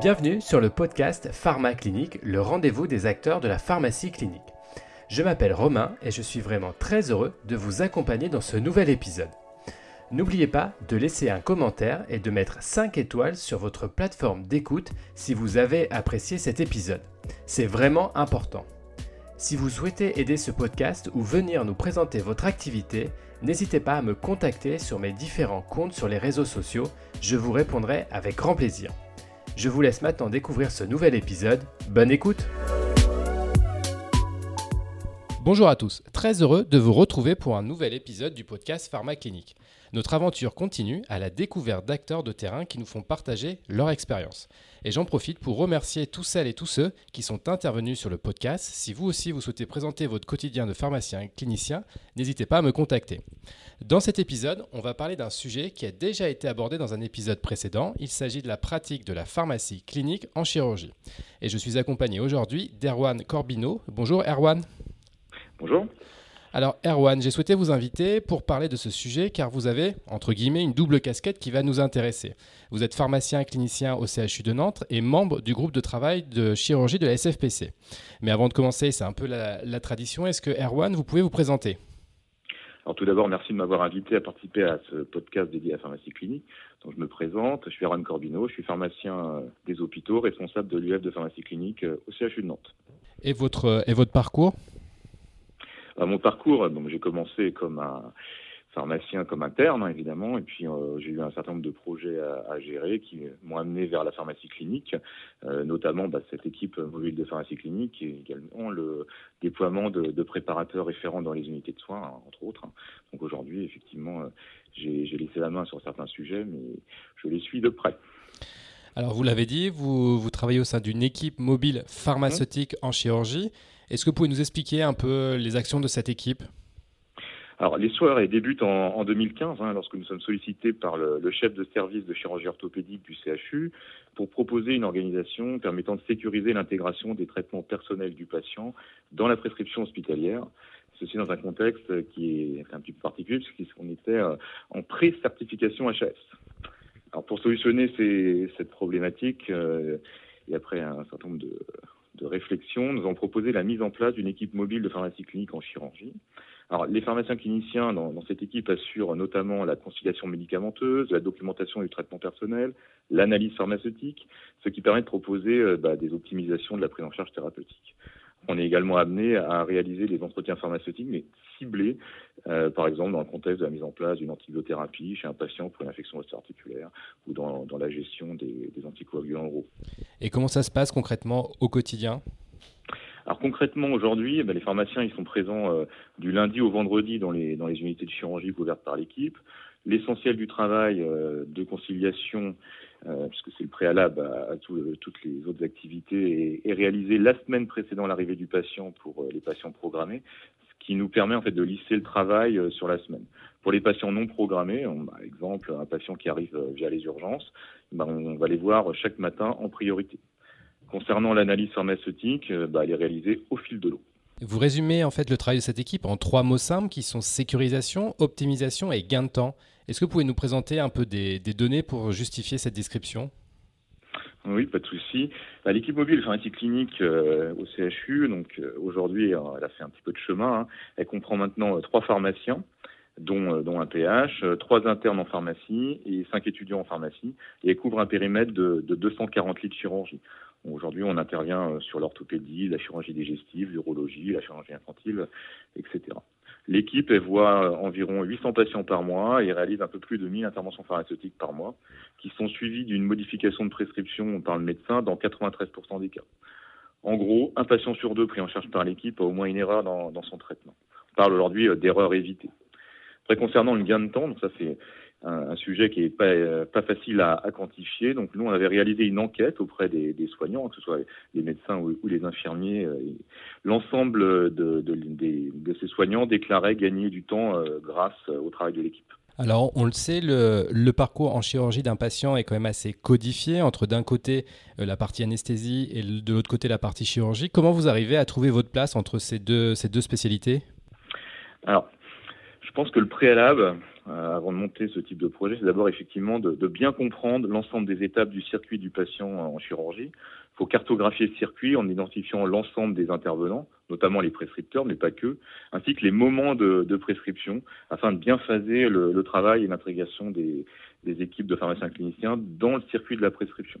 Bienvenue sur le podcast Pharma Clinique, le rendez-vous des acteurs de la pharmacie clinique. Je m'appelle Romain et je suis vraiment très heureux de vous accompagner dans ce nouvel épisode. N'oubliez pas de laisser un commentaire et de mettre 5 étoiles sur votre plateforme d'écoute si vous avez apprécié cet épisode. C'est vraiment important. Si vous souhaitez aider ce podcast ou venir nous présenter votre activité, n'hésitez pas à me contacter sur mes différents comptes sur les réseaux sociaux, je vous répondrai avec grand plaisir. Je vous laisse maintenant découvrir ce nouvel épisode. Bonne écoute Bonjour à tous, très heureux de vous retrouver pour un nouvel épisode du podcast Pharma Clinique. Notre aventure continue à la découverte d'acteurs de terrain qui nous font partager leur expérience. Et j'en profite pour remercier tous celles et tous ceux qui sont intervenus sur le podcast. Si vous aussi vous souhaitez présenter votre quotidien de pharmacien clinicien, n'hésitez pas à me contacter. Dans cet épisode, on va parler d'un sujet qui a déjà été abordé dans un épisode précédent. Il s'agit de la pratique de la pharmacie clinique en chirurgie. Et je suis accompagné aujourd'hui d'Erwan Corbino. Bonjour Erwan. Bonjour. Alors Erwan, j'ai souhaité vous inviter pour parler de ce sujet car vous avez, entre guillemets, une double casquette qui va nous intéresser. Vous êtes pharmacien et clinicien au CHU de Nantes et membre du groupe de travail de chirurgie de la SFPC. Mais avant de commencer, c'est un peu la, tradition, est-ce que Erwan, vous pouvez vous présenter? Alors tout d'abord, merci de m'avoir invité à participer à ce podcast dédié à la pharmacie clinique. Donc je me présente, je suis Erwan Corbino, je suis pharmacien des hôpitaux, responsable de l'UF de pharmacie clinique euh, au CHU de Nantes. Et votre, et votre parcours? Mon parcours, j'ai commencé comme un pharmacien comme interne hein, évidemment et puis euh, j'ai eu un certain nombre de projets à, gérer qui m'ont amené vers la pharmacie clinique euh, notamment bah, cette équipe mobile de pharmacie clinique et également le déploiement de, préparateurs référents dans les unités de soins hein, entre autres donc aujourd'hui effectivement euh, j'ai laissé la main sur certains sujets mais je les suis de près. Alors vous l'avez dit vous travaillez au sein d'une équipe mobile pharmaceutique en chirurgie est-ce que vous pouvez nous expliquer un peu les actions de cette équipe? Alors, les soirées débutent en, 2015, hein, lorsque nous sommes sollicités par le, chef de service de chirurgie orthopédique du CHU pour proposer une organisation permettant de sécuriser l'intégration des traitements personnels du patient dans la prescription hospitalière. Ceci dans un contexte qui est un petit peu particulier, puisqu'on était euh, en pré-certification HAS. Alors, pour solutionner cette problématique, euh, et après un certain nombre de, de réflexion, nous avons proposé la mise en place d'une équipe mobile de pharmacie clinique en chirurgie. Alors, les pharmaciens cliniciens dans, cette équipe assurent notamment la conciliation médicamenteuse, la documentation du traitement personnel, l'analyse pharmaceutique, ce qui permet de proposer euh, bah, des optimisations de la prise en charge thérapeutique. On est également amené à réaliser des entretiens pharmaceutiques, mais ciblés, euh, par exemple dans le contexte de la mise en place d'une antibiothérapie chez un patient pour une infection articulaire ou dans, la gestion des, anticoagulants oraux. Et comment ça se passe concrètement au quotidien? Alors concrètement aujourd'hui, eh ben, les pharmaciens ils sont présents euh, du lundi au vendredi dans les, dans les unités de chirurgie couvertes par l'équipe. L'essentiel du travail euh, de conciliation puisque c'est le préalable à, toutes les autres activités, et, réalisé la semaine précédant l'arrivée du patient pour euh, les patients programmés, ce qui nous permet en fait de lisser le travail euh, sur la semaine. Pour les patients non programmés, par exemple un patient qui arrive via les urgences, ben, on va les voir chaque matin en priorité. Concernant l'analyse pharmaceutique, bah, elle est réalisée au fil de l'eau. Vous résumez en fait le travail de cette équipe en trois mots simples qui sont sécurisation, optimisation et gain de temps. Est-ce que vous pouvez nous présenter un peu des, données pour justifier cette description? Oui, pas de souci. Bah, l'équipe mobile pharmacie clinique euh, au CHU, donc euh, aujourd'hui, euh, elle a fait un petit peu de chemin. Hein. Elle comprend maintenant trois pharmaciens, dont, un PH, trois internes en pharmacie et cinq étudiants en pharmacie, et elle couvre un périmètre de, de 240 lits de chirurgie. Aujourd'hui, on intervient sur l'orthopédie, la chirurgie digestive, l'urologie, la chirurgie infantile, etc. L'équipe voit environ 800 patients par mois et réalise un peu plus de 1000 interventions pharmaceutiques par mois, qui sont suivies d'une modification de prescription par le médecin dans 93% des cas. En gros, un patient sur deux pris en charge par l'équipe a au moins une erreur dans, dans son traitement. On parle aujourd'hui euh, d'erreurs évitées. Après, concernant le gain de temps, donc ça c'est un, sujet qui n'est pas, euh, pas facile à, quantifier. Donc nous, on avait réalisé une enquête auprès des, soignants, que ce soit les médecins ou, les infirmiers. Euh, l'ensemble de, de, ces soignants déclaraient gagner du temps euh, grâce au travail de l'équipe. Alors, on le sait, le, le, parcours en chirurgie d'un patient est quand même assez codifié entre d'un côté la partie anesthésie et de l'autre côté la partie chirurgie. Comment vous arrivez à trouver votre place entre ces deux, ces deux spécialités? Alors, pense que le préalable, avant de monter ce type de projet, c'est d'abord effectivement de, bien comprendre l'ensemble des étapes du circuit du patient en chirurgie. Il faut cartographier le circuit en identifiant l'ensemble des intervenants, notamment les prescripteurs, mais pas que, ainsi que les moments de, prescription, afin de bien phaser le, travail et l'intégration des, des, équipes de pharmaciens cliniciens dans le circuit de la prescription.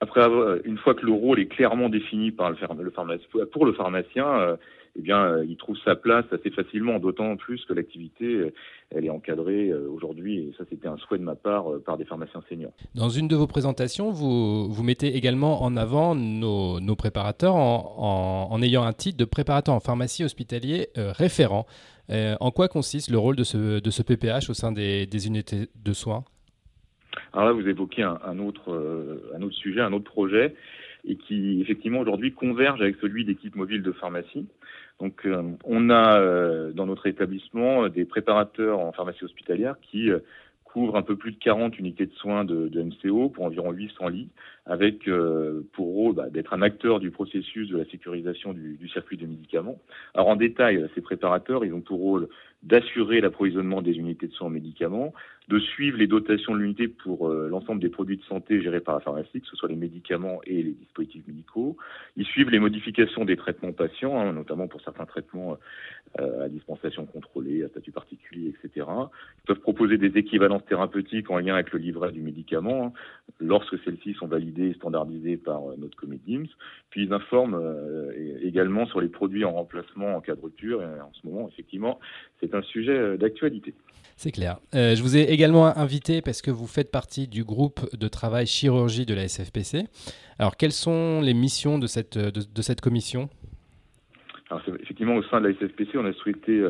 Après, une fois que le rôle est clairement défini par le, pharmacien, pour le pharmacien, eh bien, euh, il trouve sa place assez facilement, d'autant plus que l'activité, euh, elle est encadrée euh, aujourd'hui, et ça c'était un souhait de ma part, par des pharmaciens seniors. Dans une de vos présentations, vous, vous mettez également en avant nos, nos préparateurs en, en, ayant un titre de préparateur en pharmacie hospitalier référent. en quoi consiste le rôle de ce, de ce PPH au sein des, des unités de soins? Alors là, vous évoquez un, un autre, un autre sujet, un autre projet, et qui effectivement aujourd'hui converge avec celui d'équipe mobile de pharmacie. Donc, euh, on a euh, dans notre établissement des préparateurs en pharmacie hospitalière qui euh, couvrent un peu plus de 40 unités de soins de, de MCO pour environ 800 lits, avec pour rôle bah, d'être un acteur du processus de la sécurisation du, du, circuit de médicaments. Alors en détail, ces préparateurs, ils ont pour rôle d'assurer l'approvisionnement des unités de soins en médicaments, de suivre les dotations de l'unité pour euh, l'ensemble des produits de santé gérés par la pharmacie, que ce soit les médicaments et les dispositifs médicaux. Ils suivent les modifications des traitements patients, hein, notamment pour certains traitements euh, à dispensation contrôlée, à statut particulier, etc. Ils peuvent proposer des équivalences thérapeutiques en lien avec le livret du médicament, hein, lorsque celles-ci sont validées et standardisées par euh, notre comité Puis ils informent également sur les produits en remplacement en cas de rupture. Et en ce moment, effectivement, c'est c'est un sujet euh, d'actualité. C'est clair. Euh, je vous ai également invité parce que vous faites partie du groupe de travail chirurgie de la SFPC. Alors, quelles sont les missions de cette, de, cette commission? Alors, Effectivement, au sein de la SFPC, on a souhaité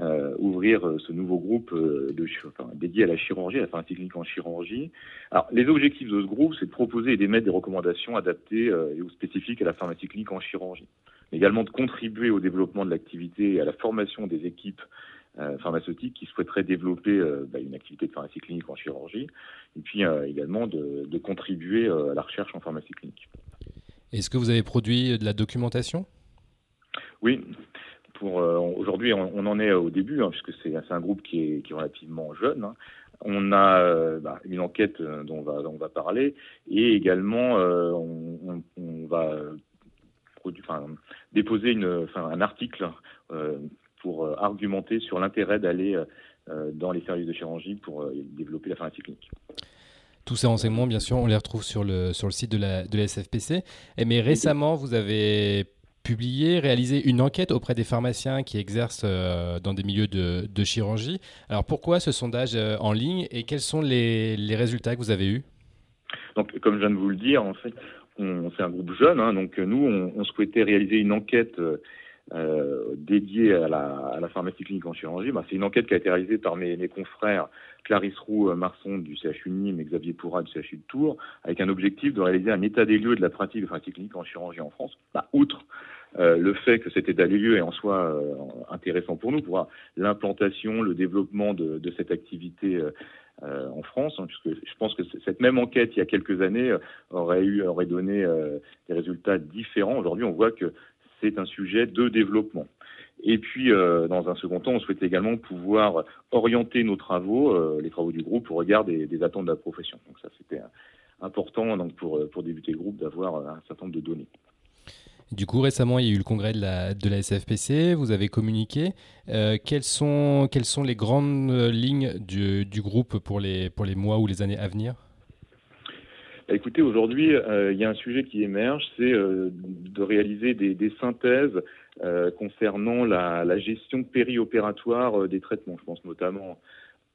euh, ouvrir ce nouveau groupe de, enfin, dédié à la chirurgie, à la pharmacie clinique en chirurgie. Alors, les objectifs de ce groupe, c'est de proposer et d'émettre des recommandations adaptées et ou spécifiques à la pharmacie clinique en chirurgie mais également de contribuer au développement de l'activité et à la formation des équipes euh, pharmaceutiques qui souhaiteraient développer euh, bah, une activité de pharmacie clinique en chirurgie, et puis euh, également de, de contribuer à la recherche en pharmacie clinique. Est-ce que vous avez produit de la documentation? Oui. Pour aujourd'hui, on, on, en est au début, hein, puisque c'est un groupe qui est, qui est relativement jeune. Hein. On a bah, une enquête dont on, va, dont on va parler, et également on, on, on va déposer une, un article euh, pour euh, argumenter sur l'intérêt d'aller euh, dans les services de chirurgie pour développer la pharmacie clinique. Tous ces renseignements, bien sûr, on les retrouve sur le, sur le site de la, de la SFPC. Et mais récemment, vous avez publié, réalisé une enquête auprès des pharmaciens qui exercent dans des milieux de, de, chirurgie. Alors pourquoi ce sondage en ligne et quels sont les, les résultats que vous avez eus? Donc, comme je viens de vous le dire, en fait, c'est un groupe jeune, hein, donc nous, on, on, souhaitait réaliser une enquête euh, dédiée à la, à la, pharmacie clinique en chirurgie. Bah, c'est une enquête qui a été réalisée par mes, mes confrères Clarisse Roux-Marson du CHU de Nîmes et Xavier Pourra du CHU de Tours, avec un objectif de réaliser un état des lieux de la pratique de pharmacie clinique en chirurgie en France. Bah, outre euh, le fait que cet état des lieux est en soi euh, intéressant pour nous, pour l'implantation, le développement de, de cette activité euh, euh, en France, hein, puisque je pense que cette même enquête il y a quelques années euh, aurait eu aurait donné euh, des résultats différents. Aujourd'hui, on voit que c'est un sujet de développement. Et puis, dans un second temps, on souhaitait également pouvoir orienter nos travaux, les travaux du groupe, au regard des, attentes de la profession. Donc ça, c'était important donc pour, pour débuter le groupe d'avoir un certain nombre de données. Du coup, récemment, il y a eu le congrès de la, de la SFPC, vous avez communiqué. Euh, quelles, sont, les grandes lignes du, groupe pour les, mois ou les années à venir? Écoutez, aujourd'hui, euh, il y a un sujet qui émerge, c'est euh, de réaliser des, synthèses euh, concernant la, gestion périopératoire des traitements. Je pense notamment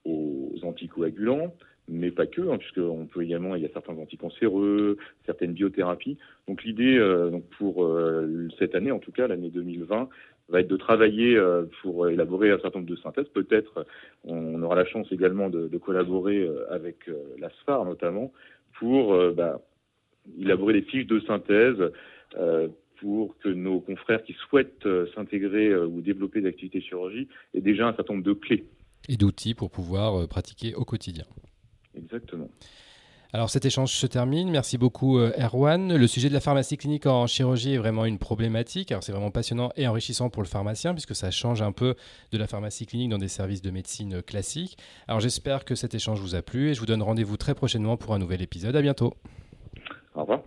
aux anticoagulants, mais pas que, hein, puisqu'on peut également, il y a certains anticancéreux, certaines biothérapies. Donc l'idée, pour cette année, en tout cas l'année 2020, va être de travailler pour élaborer un certain nombre de synthèses. Peut-être on aura la chance également de, de collaborer avec l'ASFAR notamment pour bah, élaborer des fiches de synthèse pour que nos confrères qui souhaitent s'intégrer ou développer des activités chirurgie aient déjà un certain nombre de clés. Et d'outils pour pouvoir pratiquer au quotidien. Exactement. Alors cet échange se termine. Merci beaucoup euh, Erwan. Le sujet de la pharmacie clinique en chirurgie est vraiment une problématique. Alors c'est vraiment passionnant et enrichissant pour le pharmacien puisque ça change un peu de la pharmacie clinique dans des services de médecine classiques. Alors j'espère que cet échange vous a plu et je vous donne rendez-vous très prochainement pour un nouvel épisode. À bientôt. Au revoir.